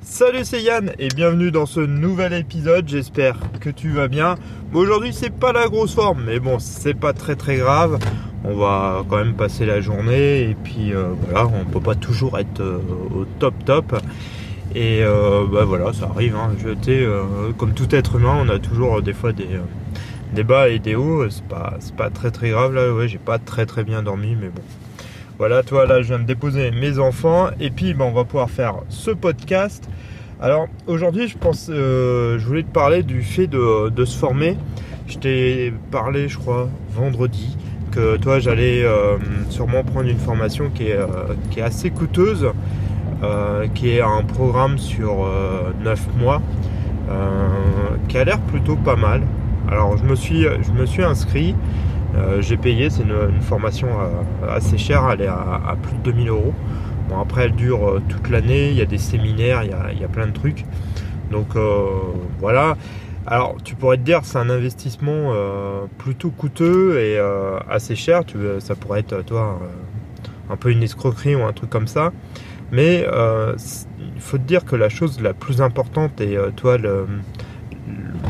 Salut c'est Yann et bienvenue dans ce nouvel épisode, j'espère que tu vas bien. Aujourd'hui c'est pas la grosse forme mais bon c'est pas très très grave. On va quand même passer la journée et puis euh, voilà, on peut pas toujours être euh, au top top. Et euh, bah voilà, ça arrive. Hein. Comme tout être humain, on a toujours des fois des, bas et des hauts. C'est pas, pas très très grave là. Ouais, j'ai pas très très bien dormi, mais bon. Voilà, toi là, je viens de déposer mes enfants et puis ben, on va pouvoir faire ce podcast. Alors aujourd'hui, je pense, euh, je voulais te parler du fait de, se former. Je t'ai parlé, je crois, vendredi que toi, j'allais euh, sûrement prendre une formation qui est, euh, assez coûteuse, qui est un programme sur 9 mois, qui a l'air plutôt pas mal. Alors je me suis inscrit. Euh, j'ai payé, c'est une, formation euh, assez chère, elle est à, plus de 2000 euros. Bon, après, elle dure euh, toute l'année, il y a des séminaires, il y a, plein de trucs. Donc voilà. Alors, tu pourrais te dire, c'est un investissement plutôt coûteux et assez cher. Ça pourrait être, toi, un peu une escroquerie ou un truc comme ça. Mais il faut te dire que la chose la plus importante et toi, le,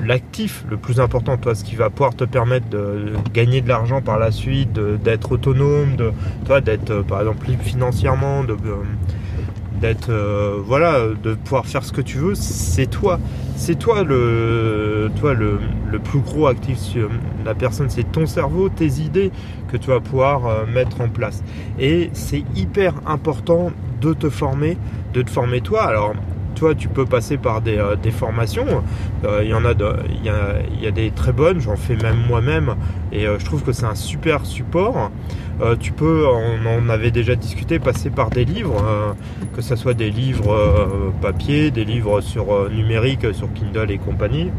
l'actif le plus important, toi, ce qui va pouvoir te permettre de gagner de l'argent par la suite, d'être autonome, de, toi, d'être euh, par exemple libre financièrement, de, euh, d'être euh, voilà, de pouvoir faire ce que tu veux, c'est toi, c'est toi le, toi le, le, plus gros actif sur la personne, c'est ton cerveau, tes idées que tu vas pouvoir mettre en place. Et c'est hyper important de te former, de te former toi. Alors toi, tu peux passer par des, euh, formations. Euh, il y en a, il y, des très bonnes. J'en fais même moi-même, et euh, je trouve que c'est un super support. tu peux, on en avait déjà discuté, passer par des livres, que ce soit des livres papier, des livres sur numérique, sur Kindle et compagnie,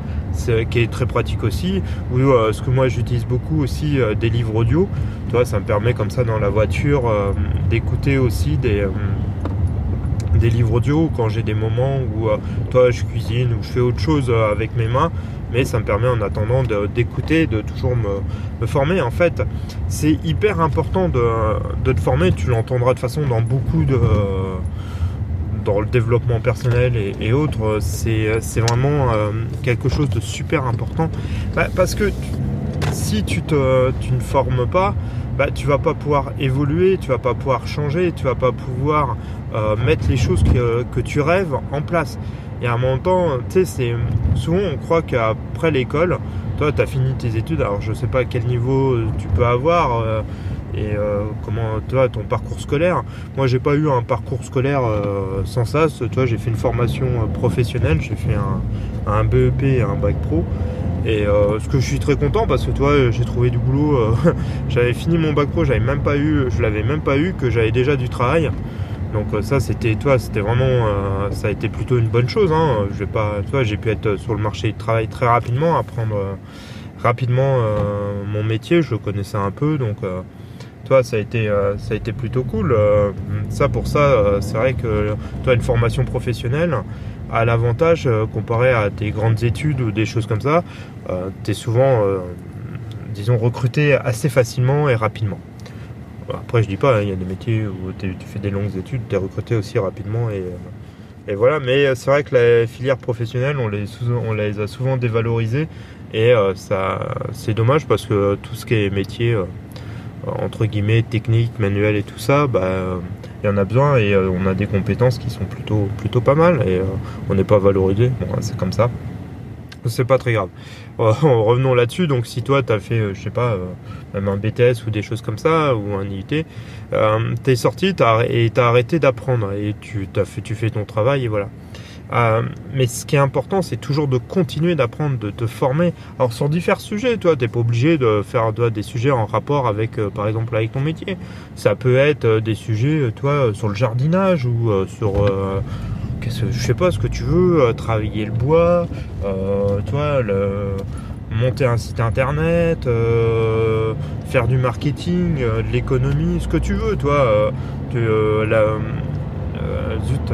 qui est très pratique aussi. Ou ce que moi j'utilise beaucoup aussi, des livres audio. Toi, ça me permet comme ça dans la voiture d'écouter aussi des des livres audio quand j'ai des moments où euh, toi je cuisine ou je fais autre chose euh, avec mes mains mais ça me permet en attendant d'écouter, de, toujours me, former. En fait, c'est hyper important de, te former. Tu l'entendras de façon dans beaucoup de dans le développement personnel et, autres. C'est vraiment euh, quelque chose de super important bah, parce que si tu, te, ne formes pas, bah, tu vas pas pouvoir évoluer, tu vas pas pouvoir changer, tu vas pas pouvoir euh, mettre les choses que, tu rêves en place. Et à un moment temps, souvent on croit qu'après l'école, toi, tu as fini tes études. Alors, je sais pas quel niveau tu peux avoir euh, et euh, comment toi ton parcours scolaire. Moi, j'ai pas eu un parcours scolaire sans ça. Toi, j'ai fait une formation professionnelle. J'ai fait un, un BEP et un bac pro. Et euh, ce que je suis très content parce que toi j'ai trouvé du boulot. Euh, j'avais fini mon bac pro, j'avais même pas eu, je l'avais même pas eu, que j'avais déjà du travail. Donc euh, ça c'était toi, c'était vraiment, ça a été plutôt une bonne chose. Hein. Je vais toi j'ai pu être sur le marché du travail très rapidement, apprendre rapidement mon métier, je le connaissais un peu, donc ça a été, ça a été plutôt cool. ça pour ça, c'est vrai que toi une formation professionnelle a l'avantage, euh, comparé à tes grandes études ou des choses comme ça, euh, tu es souvent, euh, disons, recruté assez facilement et rapidement. Après, je dis pas, hein, il y a des métiers où tu fais des longues études, tu es recruté aussi rapidement et, et voilà. Mais c'est vrai que la filière professionnelle, on les, on les a souvent dévalorisées et ça, c'est dommage parce que tout ce qui est métier, entre guillemets, technique, manuel et tout ça, bah, il y en a besoin et euh, on a des compétences qui sont plutôt, plutôt pas mal et euh, on n'est pas valorisé. Bon, c'est comme ça. C'est pas très grave. revenons là-dessus. Donc, si toi, tu as fait, euh, je sais pas, même un BTS ou des choses comme ça, ou un IUT, tu es sorti et tu as arrêté d'apprendre et tu, as fait, tu fais ton travail et voilà. Euh, mais ce qui est important, c'est toujours de continuer d'apprendre, de te former. Alors sur différents sujets, toi, t'es pas obligé de faire toi, des sujets en rapport avec, euh, par exemple, avec ton métier. Ça peut être euh, des sujets, toi, sur le jardinage ou sur, je sais pas, ce que tu veux, travailler le bois, toi, monter un site internet, faire du marketing, de l'économie, ce que tu veux, toi, la, zut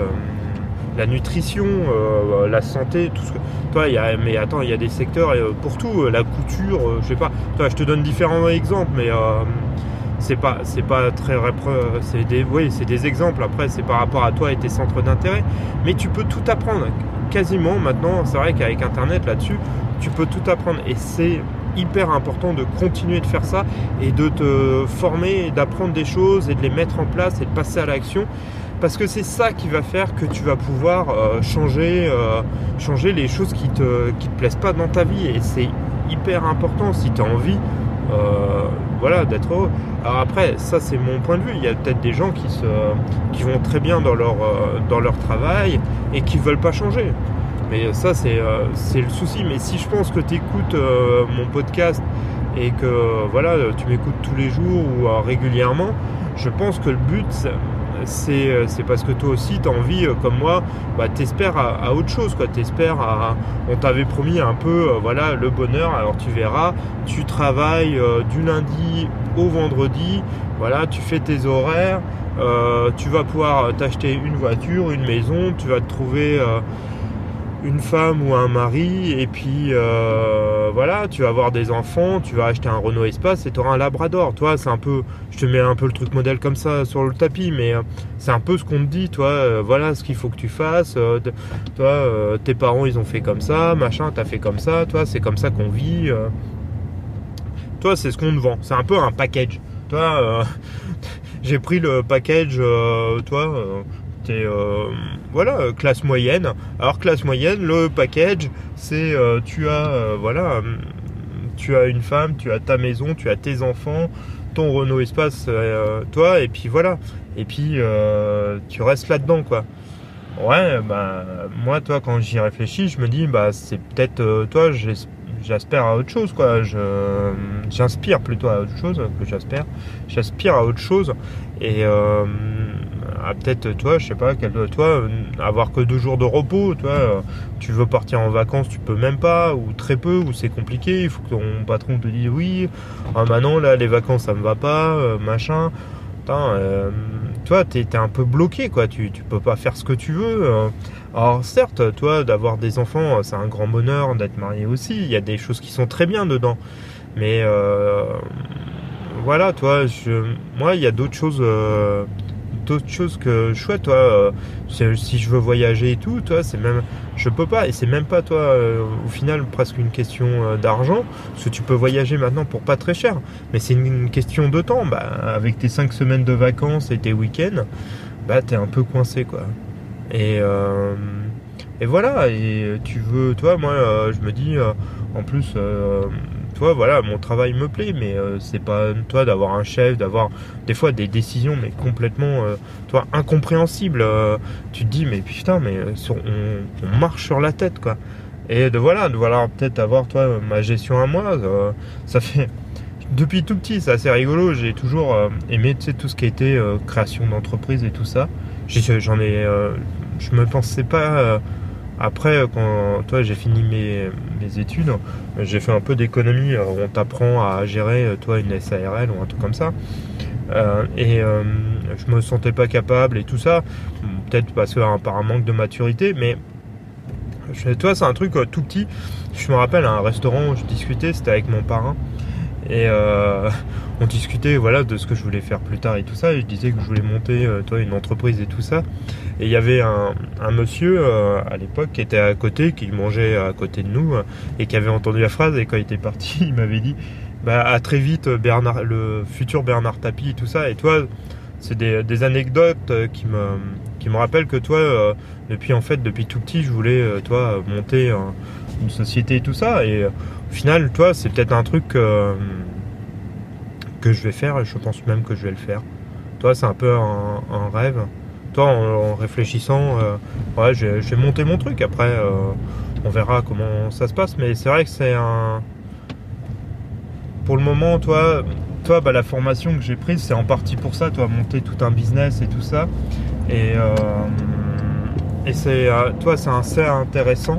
la nutrition, euh, la santé, tout ce que. Toi, y a, mais attends, il y a des secteurs euh, pour tout, euh, la couture, je sais pas. Toi, je te donne différents exemples, mais c'est pas c'est pas très c'est des oui c'est des exemples après c'est par rapport à toi et tes centres d'intérêt mais tu peux tout apprendre quasiment maintenant c'est vrai qu'avec internet là-dessus tu peux tout apprendre et c'est hyper important de continuer de faire ça et de te former d'apprendre des choses et de les mettre en place et de passer à l'action parce que c'est ça qui va faire que tu vas pouvoir euh, changer, euh, changer les choses qui te, qui te plaisent pas dans ta vie et c'est hyper important si tu as envie euh, voilà, d'être heureux. Alors après, ça c'est mon point de vue. Il y a peut-être des gens qui, se, qui vont très bien dans leur, dans leur travail et qui veulent pas changer. Mais ça c'est c'est le souci. Mais si je pense que tu écoutes mon podcast et que voilà, tu m'écoutes tous les jours ou régulièrement, je pense que le but euh, c'est parce que toi aussi, tu as envie, euh, comme moi, bah, t'espères à, autre chose. Quoi. T'espères on t'avait promis un peu euh, voilà, le bonheur. Alors tu verras, tu travailles du lundi au vendredi. Voilà, tu fais tes horaires. tu vas pouvoir t'acheter une voiture, une maison. Tu vas te trouver une femme ou un mari, et puis euh, voilà, tu vas avoir des enfants, tu vas acheter un Renault Espace et tu auras un Labrador. Toi, c'est un peu, je te mets un peu le truc modèle comme ça sur le tapis, mais euh, c'est un peu ce qu'on te dit, toi, euh, voilà ce qu'il faut que tu fasses. toi, tes parents, ils ont fait comme ça, machin, t'as fait comme ça, toi, c'est comme ça qu'on vit. toi, c'est ce qu'on te vend. C'est un peu un package. Toi, j'ai pris le package, toi euh, voilà euh, classe moyenne. Alors classe moyenne, le package, c'est euh, tu as voilà, tu as une femme, tu as ta maison, tu as tes enfants, ton Renault Espace, toi, et puis voilà. Et puis tu restes là-dedans quoi. Ouais, bah moi toi quand j'y réfléchis, je me dis bah c'est peut-être toi j'aspire à autre chose quoi. Je j'inspire plutôt à autre chose que j'aspire. J'aspire à autre chose et ah, peut-être toi, je sais pas, toi, avoir que deux jours de repos, toi, euh, tu veux partir en vacances, tu peux même pas, ou très peu, ou c'est compliqué, il faut que ton patron te dise oui, ah bah non, là, les vacances, ça me va pas, euh, machin. Euh, toi, t'es es un peu bloqué, quoi, tu, tu peux pas faire ce que tu veux. Alors certes, toi, d'avoir des enfants, c'est un grand bonheur, d'être marié aussi, il y a des choses qui sont très bien dedans. Mais voilà, toi, moi, il y a d'autres choses d'autres choses que chouette toi euh, si je veux voyager et tout toi c'est même je peux pas et c'est même pas toi euh, au final presque une question euh, d'argent parce que tu peux voyager maintenant pour pas très cher mais c'est une question de temps bah, avec tes 5 semaines de vacances et tes week-ends bah t'es un peu coincé quoi. Et et voilà et tu veux toi moi je me dis en plus toi, voilà, mon travail me plaît, mais euh, c'est pas toi d'avoir un chef, d'avoir des fois des décisions, mais complètement, euh, toi, incompréhensibles. Euh, tu te dis, mais putain, mais on, marche sur la tête, quoi. Et de voilà, de voilà peut-être avoir toi ma gestion à moi, ça fait depuis tout petit, c'est assez rigolo. J'ai toujours aimé tu tout ce qui été création d'entreprise et tout ça. J'en ai, je me pensais pas après, quand toi j'ai fini mes, études, j'ai fait un peu d'économie. On t'apprend à gérer toi une SARL ou un truc comme ça. Euh, et euh, je me sentais pas capable et tout ça. Peut-être parce que par un manque de maturité, mais toi c'est un truc euh, tout petit. Je me rappelle à un restaurant où je discutais, c'était avec mon parrain. Et euh, on discutait voilà de ce que je voulais faire plus tard et tout ça. Et je disais que je voulais monter euh, toi une entreprise et tout ça. Et il y avait un, monsieur euh, à l'époque qui était à côté, qui mangeait à côté de nous et qui avait entendu la phrase. Et quand il était parti, il m'avait dit bah, à très vite Bernard, le futur Bernard Tapie et tout ça. Et toi, c'est des, anecdotes qui me qui me rappellent que toi, depuis en fait depuis tout petit, je voulais toi monter une société et tout ça. Et au final, toi, c'est peut-être un truc que je vais faire et je pense même que je vais le faire. Toi, c'est un peu un, rêve. Toi, en, réfléchissant, euh, ouais, je, vais mon truc. Après, euh, on verra comment ça se passe. Mais c'est vrai que c'est un. Pour le moment, toi, toi bah, la formation que j'ai prise, c'est en partie pour ça. Toi, monter tout un business et tout ça. Et, euh, et c'est, toi, c'est assez intéressant.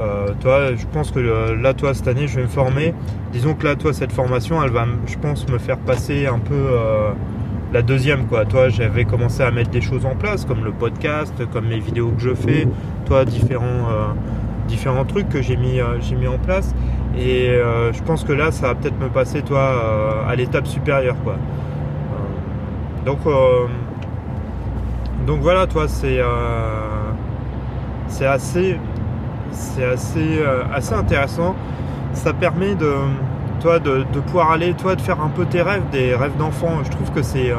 Euh, toi, je pense que euh, là, toi, cette année, je vais me former. Disons que là, toi, cette formation, elle va, je pense, me faire passer un peu euh, la deuxième, quoi. Toi, j'avais commencé à mettre des choses en place, comme le podcast, comme mes vidéos que je fais. Toi, différents, différents trucs que j'ai mis, mis en place. Et je pense que là, ça va peut-être me passer, toi, à l'étape supérieure, quoi. Donc, donc voilà, toi, c'est c'est assez, c'est assez, assez intéressant. Ça permet de, toi, de, pouvoir aller, toi, de faire un peu tes rêves, des rêves d'enfant. Je trouve que c'est,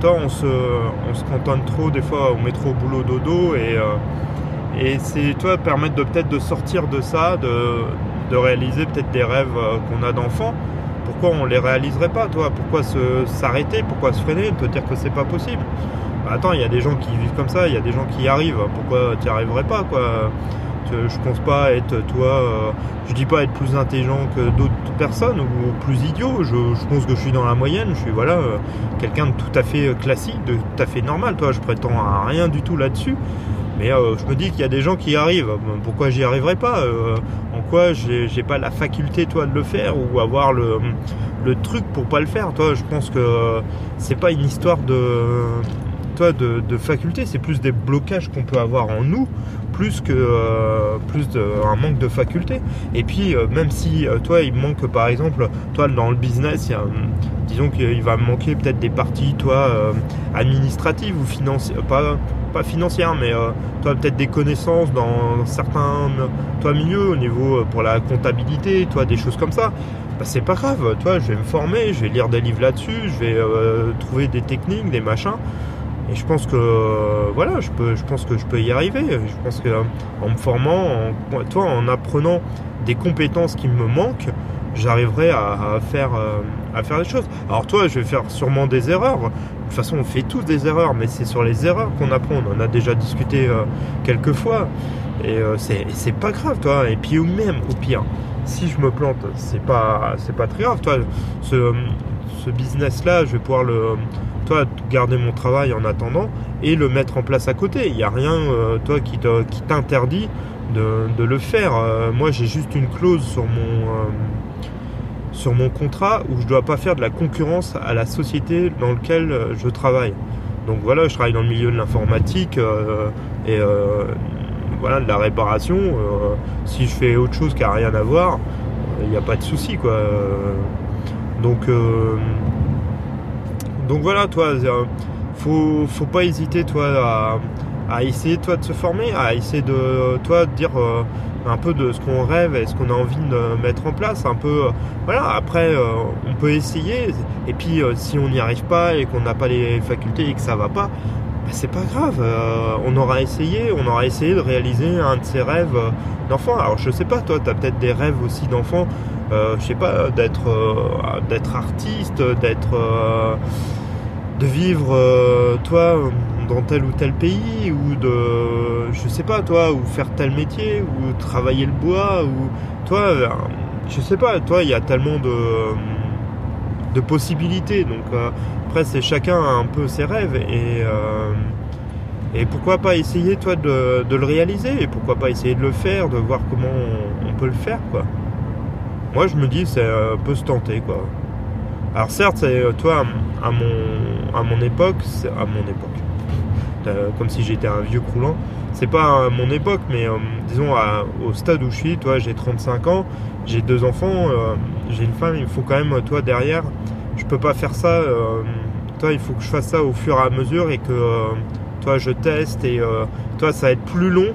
toi, on se, on se contente trop des fois, on met trop au boulot dodo et et c'est toi permettre de peut-être de sortir de ça, de, réaliser peut-être des rêves euh, qu'on a d'enfant. Pourquoi on les réaliserait pas, toi? Pourquoi s'arrêter? Pourquoi se freiner? Te dire que c'est pas possible bah, Attends, il y a des gens qui vivent comme ça, il y a des gens qui y arrivent. Pourquoi tu n'y arriverais pas, je pense pas être toi, euh, je dis pas être plus intelligent que d'autres personnes ou plus idiot. Je, pense que je suis dans la moyenne. Je suis voilà euh, quelqu'un de tout à fait classique, de tout à fait normal. Toi, je prétends rien du tout là-dessus. Mais je me dis qu'il y a des gens qui arrivent. Pourquoi j'y arriverai pas quoi j'ai pas la faculté toi de le faire ou avoir le, truc pour pas le faire? Toi je pense que c'est pas une histoire de toi de, faculté c'est plus des blocages qu'on peut avoir en nous plus que euh, plus de, un manque de faculté et puis euh, même si euh, toi il manque par exemple toi dans le business disons qu'il va manquer peut-être des parties toi administratives ou financières pas pas financière, mais toi peut-être des connaissances dans certains toi milieux au niveau pour la comptabilité, toi des choses comme ça. Bah, c'est pas grave, toi je vais me former, je vais lire des livres là-dessus, je vais trouver des techniques, des machins. Et je pense que voilà, je peux, pense que je peux y arriver. Je pense que en me formant, en, apprenant des compétences qui me manquent, j'arriverai à, faire à faire des choses. Alors toi, je vais faire sûrement des erreurs toute façon, on fait tous des erreurs, mais c'est sur les erreurs qu'on apprend. On en a déjà discuté euh, quelques fois. Et euh, c'est pas grave, toi. Et puis, ou même, au pire, si je me plante, c'est pas, pas très grave, toi. Ce, business-là, je vais pouvoir le, toi, garder mon travail en attendant et le mettre en place à côté. Il n'y a rien, euh, toi, qui t'interdit de, de, le faire. moi, j'ai juste une clause sur mon sur mon contrat où je dois pas faire de la concurrence à la société dans laquelle euh, je travaille. Donc voilà, je travaille dans le milieu de l'informatique euh, et euh, voilà de la réparation. si je fais autre chose qui n'a rien à voir, il n'y a pas de souci quoi. Donc donc voilà, toi, faut faut pas hésiter toi à, essayer toi de se former, à essayer de toi de dire un peu de ce qu'on rêve et ce qu'on a envie de mettre en place. Un peu, euh, voilà. Après, euh, on peut essayer. Et puis, euh, si on n'y arrive pas et qu'on n'a pas les facultés et que ça va pas, bah, c'est pas grave. on aura essayé. On aura essayé de réaliser un de ses rêves d'enfant. Alors, je sais pas, toi, tu as peut-être des rêves aussi d'enfant. je sais pas, d'être, d'être artiste, d'être, de vivre, toi dans tel ou tel pays ou de je sais pas toi ou faire tel métier ou travailler le bois ou toi je sais pas toi il y a tellement de de possibilités donc euh, après c'est chacun un peu ses rêves et euh, et pourquoi pas essayer toi de, le réaliser et pourquoi pas essayer de le faire de voir comment on, peut le faire quoi moi je me dis c'est un peu se tenter quoi alors certes c'est toi à mon à mon époque à mon époque euh, comme si j'étais un vieux croulant. C'est pas mon époque, mais euh, disons au stade où je suis, toi j'ai 35 ans, j'ai deux enfants, euh, j'ai une femme, il faut quand même, toi derrière, je peux pas faire ça, toi il faut que je fasse ça au fur et à mesure et que toi je teste et toi ça va être plus long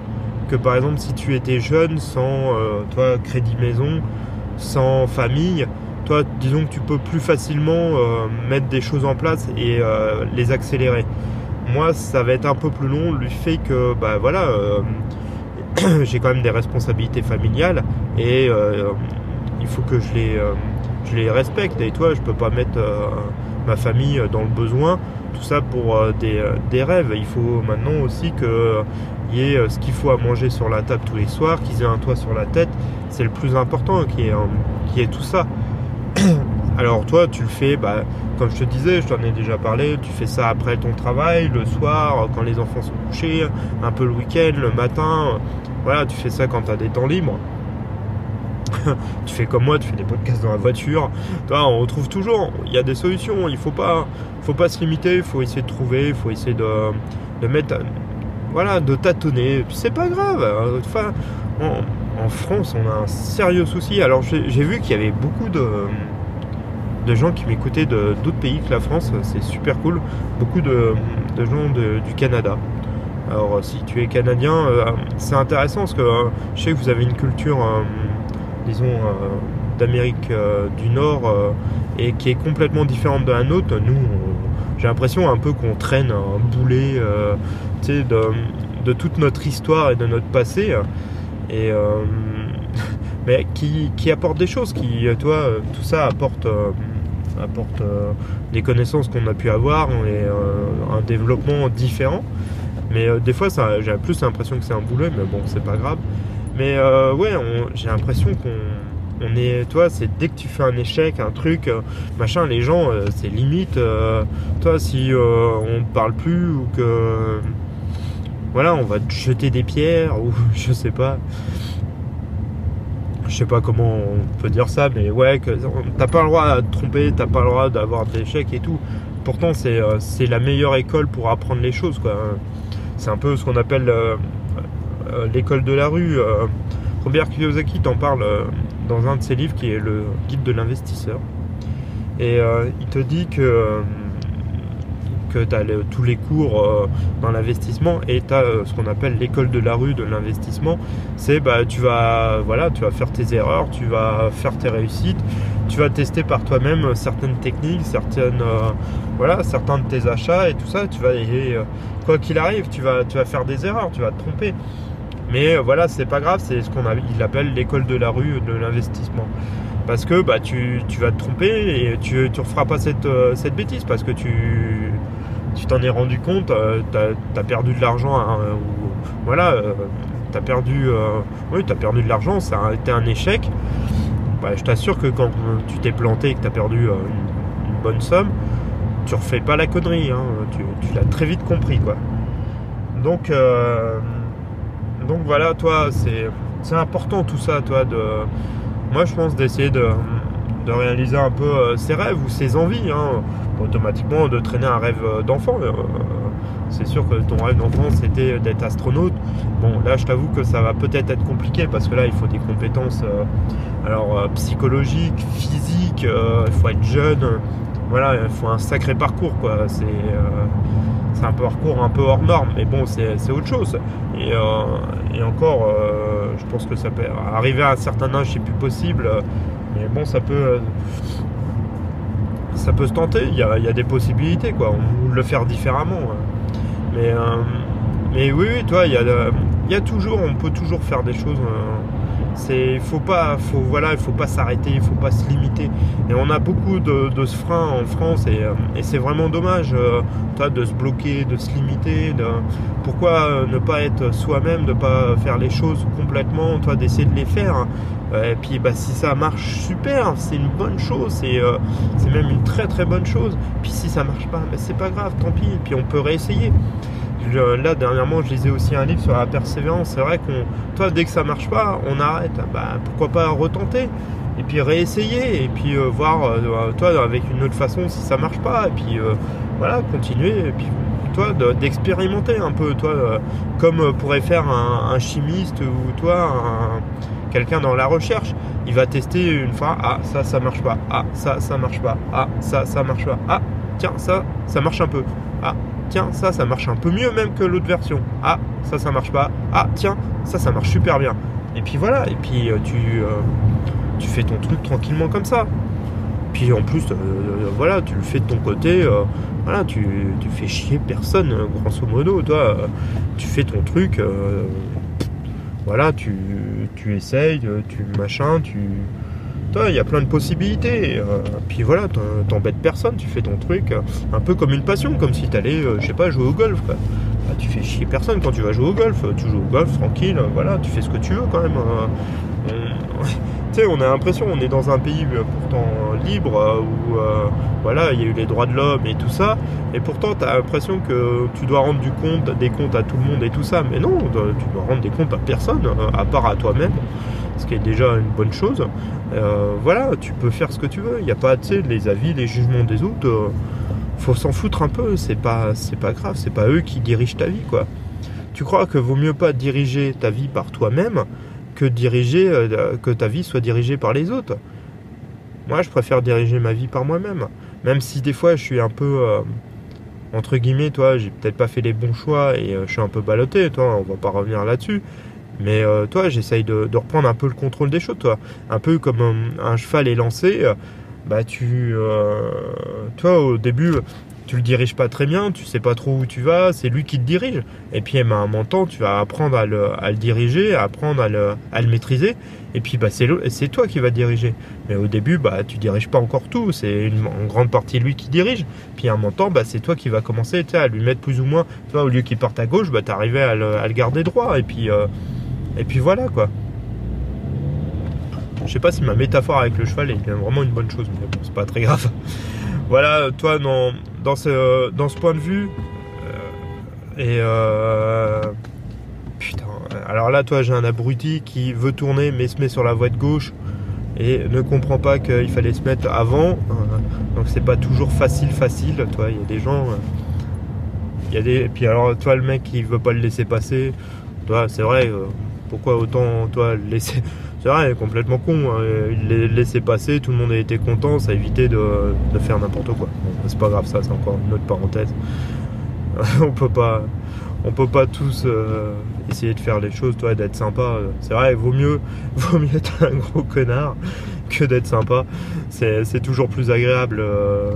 que par exemple si tu étais jeune sans toi crédit maison, sans famille, toi disons que tu peux plus facilement mettre des choses en place et les accélérer. Moi ça va être un peu plus long le fait que bah voilà euh, j'ai quand même des responsabilités familiales et euh, il faut que je les, euh, je les respecte. Et toi je peux pas mettre ma famille dans le besoin. Tout ça pour des, rêves. Il faut maintenant aussi que y ait ce qu'il faut à manger sur la table tous les soirs qu'ils aient un toit sur la tête. C'est le plus important qui est, qui est tout ça. Alors toi tu le fais bah, comme je te disais, je t'en ai déjà parlé, tu fais ça après ton travail, le soir, quand les enfants sont couchés, un peu le week-end, le matin. Voilà, tu fais ça quand tu as des temps libres. tu fais comme moi, tu fais des podcasts dans la voiture. Toi, on retrouve toujours. Il y a des solutions. Il faut pas, faut pas se limiter. Il faut essayer de trouver. Il faut essayer de, de mettre, voilà, de tâtonner. C'est pas grave. Enfin, en France, on a un sérieux souci. Alors j'ai vu qu'il y avait beaucoup de, de gens qui m'écoutaient d'autres pays que la France. C'est super cool. Beaucoup de, gens du Canada. Alors si tu es canadien, euh, c'est intéressant parce que euh, je sais que vous avez une culture, euh, disons, d'Amérique du Nord et qui est complètement différente de la nôtre. Nous, j'ai l'impression un peu qu'on traîne un boulet de, de, toute notre histoire et de notre passé. Et mais qui, apporte des choses, qui, toi, tout ça apporte apporte des connaissances qu'on a pu avoir et un développement différent. Mais euh, des fois, j'ai plus l'impression que c'est un boulet, mais bon, c'est pas grave. Mais euh, ouais, j'ai l'impression qu'on on est, toi, c'est dès que tu fais un échec, un truc, euh, machin, les gens, c'est limite, toi, si on parle plus ou que, voilà, on va te jeter des pierres ou je sais pas. Je sais pas comment on peut dire ça, mais ouais, que t'as pas le droit de te tromper, t'as pas le droit d'avoir d'échecs et tout. Pourtant, c'est la meilleure école pour apprendre les choses, quoi. C'est un peu ce qu'on appelle euh, euh, l'école de la rue. Euh, Robert Kiyosaki t'en parle dans un de ses livres qui est le guide de l'investisseur. Et il te dit que que tu as tous les cours dans l'investissement et tu as ce qu'on appelle l'école de la rue de l'investissement. C'est bah tu vas voilà, tu vas faire tes erreurs, tu vas faire tes réussites, tu vas tester par toi-même certaines techniques, certaines voilà, certains de tes achats et tout ça, tu vas quoi qu'il arrive, tu vas, tu vas faire des erreurs, tu vas te tromper. Mais euh, voilà, c'est pas grave, c'est ce qu'on appelle l'école de la rue de l'investissement. Parce que bah, tu, vas te tromper et tu ne referas pas cette, euh, cette, bêtise parce que tu tu t'en es rendu compte, euh, tu as, perdu de l'argent, hein, voilà, tu as perdu, oui, perdu de l'argent, ça a été un échec. Bah, je t'assure que quand tu t'es planté et que tu as perdu une bonne somme, tu refais pas la connerie, hein. tu, l'as très vite compris quoi. Donc, donc voilà, toi, c'est important tout ça, toi. Moi je pense d'essayer de, réaliser un peu euh, ses rêves ou ses envies, hein. automatiquement de traîner un rêve euh, d'enfant. c'est sûr que ton rêve d'enfant c'était d'être astronaute. Bon là je t'avoue que ça va peut-être être compliqué parce que là il faut des compétences alors psychologiques, physiques, il faut être jeune, voilà, il faut un sacré parcours, quoi. C'est euh, un parcours un peu hors norme, mais bon, c'est autre chose. Et, euh, encore, euh, je pense que ça peut arriver à un certain âge, c'est plus possible. Mais bon, ça peut, ça peut se tenter. Il y a, des possibilités, quoi. On peut le faire différemment. Mais, mais oui, toi, y a, il y a toujours, on peut toujours faire des choses c'est faut pas faut voilà il faut pas s'arrêter il faut pas se limiter. Et on a beaucoup de, ce frein en France et, euh, c'est vraiment dommage euh, de se bloquer de se limiter de, pourquoi euh, ne pas être soi-même de pas faire les choses complètement toi d'essayer de les faire. Et puis bah, si ça marche super c'est une bonne chose c'est même une très très bonne chose. Puis si ça marche pas mais c'est pas grave tant pis. Puis on peut réessayer là dernièrement je lisais aussi un livre sur la persévérance. C'est vrai qu'on, toi dès que ça marche pas, on arrête. Bah, pourquoi pas retenter et puis réessayer et puis euh, voir euh, toi avec une autre façon si ça marche pas et puis euh, voilà continuer et puis toi d'expérimenter un peu toi comme pourrait faire un, chimiste ou toi quelqu'un dans la recherche. Il va tester une fois ah ça ça marche pas. Ah ça ça marche pas. Ah ça ça marche pas. Ah tiens ça ça marche un peu. Ah tiens, ça, ça marche un peu mieux même que l'autre version. Ah, ça, ça marche pas. Ah, tiens, ça, ça marche super bien. Et puis voilà, et puis euh, tu, euh, tu fais ton truc tranquillement comme ça. Puis en plus, euh, voilà, tu le fais de ton côté, voilà, tu, tu, fais chier personne, grosso modo, toi, tu fais ton truc, voilà, tu, tu essayes, tu machin, tu, il y a plein de possibilités. Euh, puis voilà, t'embêtes personne, tu fais ton truc euh, un peu comme une passion, comme si t'allais, euh, je sais pas, jouer au golf. Bah, tu fais chier personne quand tu vas jouer au golf. Tu joues au golf tranquille, voilà, tu fais ce que tu veux quand même. tu sais, on a l'impression, on est dans un pays pourtant libre où voilà, il y a eu les droits de l'homme et tout ça, et pourtant tu as l'impression que tu dois rendre du compte, des comptes à tout le monde et tout ça, mais non, tu dois rendre des comptes à personne, à part à toi-même ce qui est déjà une bonne chose. Euh, voilà, tu peux faire ce que tu veux. Il n'y a pas, tu sais, les avis, les jugements des autres. Euh, faut s'en foutre un peu. C'est pas, c'est pas grave. C'est pas eux qui dirigent ta vie, quoi. Tu crois que vaut mieux pas diriger ta vie par toi-même que diriger, que ta vie soit dirigée par les autres? Moi, je préfère diriger ma vie par moi-même. Même si des fois, je suis un peu, entre guillemets, toi, j'ai peut-être pas fait les bons choix et je suis un peu ballotté, toi, on va pas revenir là-dessus. Mais toi, j'essaye de, reprendre un peu le contrôle des choses, toi. Un peu comme un, cheval est lancé, bah tu, toi, au début, tu le diriges pas très bien, tu sais pas trop où tu vas, c'est lui qui te dirige. Et puis à un moment tu vas apprendre à le, diriger, apprendre à le, maîtriser. Et puis bah, c'est toi qui vas diriger. Mais au début, bah, tu diriges pas encore tout, c'est en grande partie lui qui dirige. Puis à un moment bah, c'est toi qui vas commencer à lui mettre plus ou moins, tu au lieu qu'il parte à gauche, bah, tu arrives à le, à le, garder droit. Et puis, euh, et puis voilà quoi. Je sais pas si ma métaphore avec le cheval est vraiment une bonne chose, mais bon, c'est pas très grave. voilà, toi, dans, dans, ce, dans ce point de vue, euh, et euh, putain, alors là, toi, j'ai un abruti qui veut tourner, mais se met sur la voie de gauche et ne comprend pas qu'il fallait se mettre avant. Euh, donc, c'est pas toujours facile, facile. Toi, il y a des gens. Il y a des. Et puis, alors, toi, le mec qui veut pas le laisser passer, toi, c'est vrai, pourquoi autant, toi, laisser c'est vrai, complètement con. Hein. Il les laissait passer, tout le monde a été content, ça a évité de, faire n'importe quoi. c'est pas grave, ça, c'est encore une autre parenthèse. on peut pas, on peut pas tous euh, essayer de faire les choses, toi, d'être sympa. C'est vrai, vaut mieux, vaut mieux être un gros connard que d'être sympa. C'est toujours plus agréable. Euh,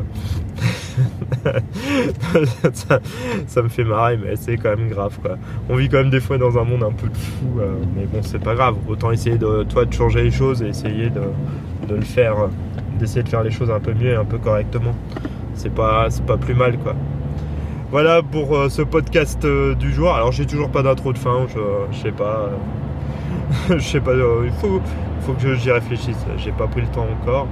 ça, me fait marrer, mais c'est quand même grave. Quoi. On vit quand même des fois dans un monde un peu de fou, euh, mais bon, c'est pas grave. Autant essayer de, toi, de changer les choses et essayer de, le faire, d'essayer de faire les choses un peu mieux et un peu correctement. C'est pas, c'est pas plus mal, quoi. Voilà pour euh, ce podcast euh, du jour. Alors, j'ai toujours pas d'intro de fin, je, sais pas. je sais pas, il faut, faut que j'y réfléchisse. J'ai pas pris le temps encore.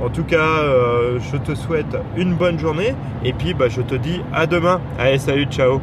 En tout cas, euh, je te souhaite une bonne journée et puis bah, je te dis à demain. Allez, salut, ciao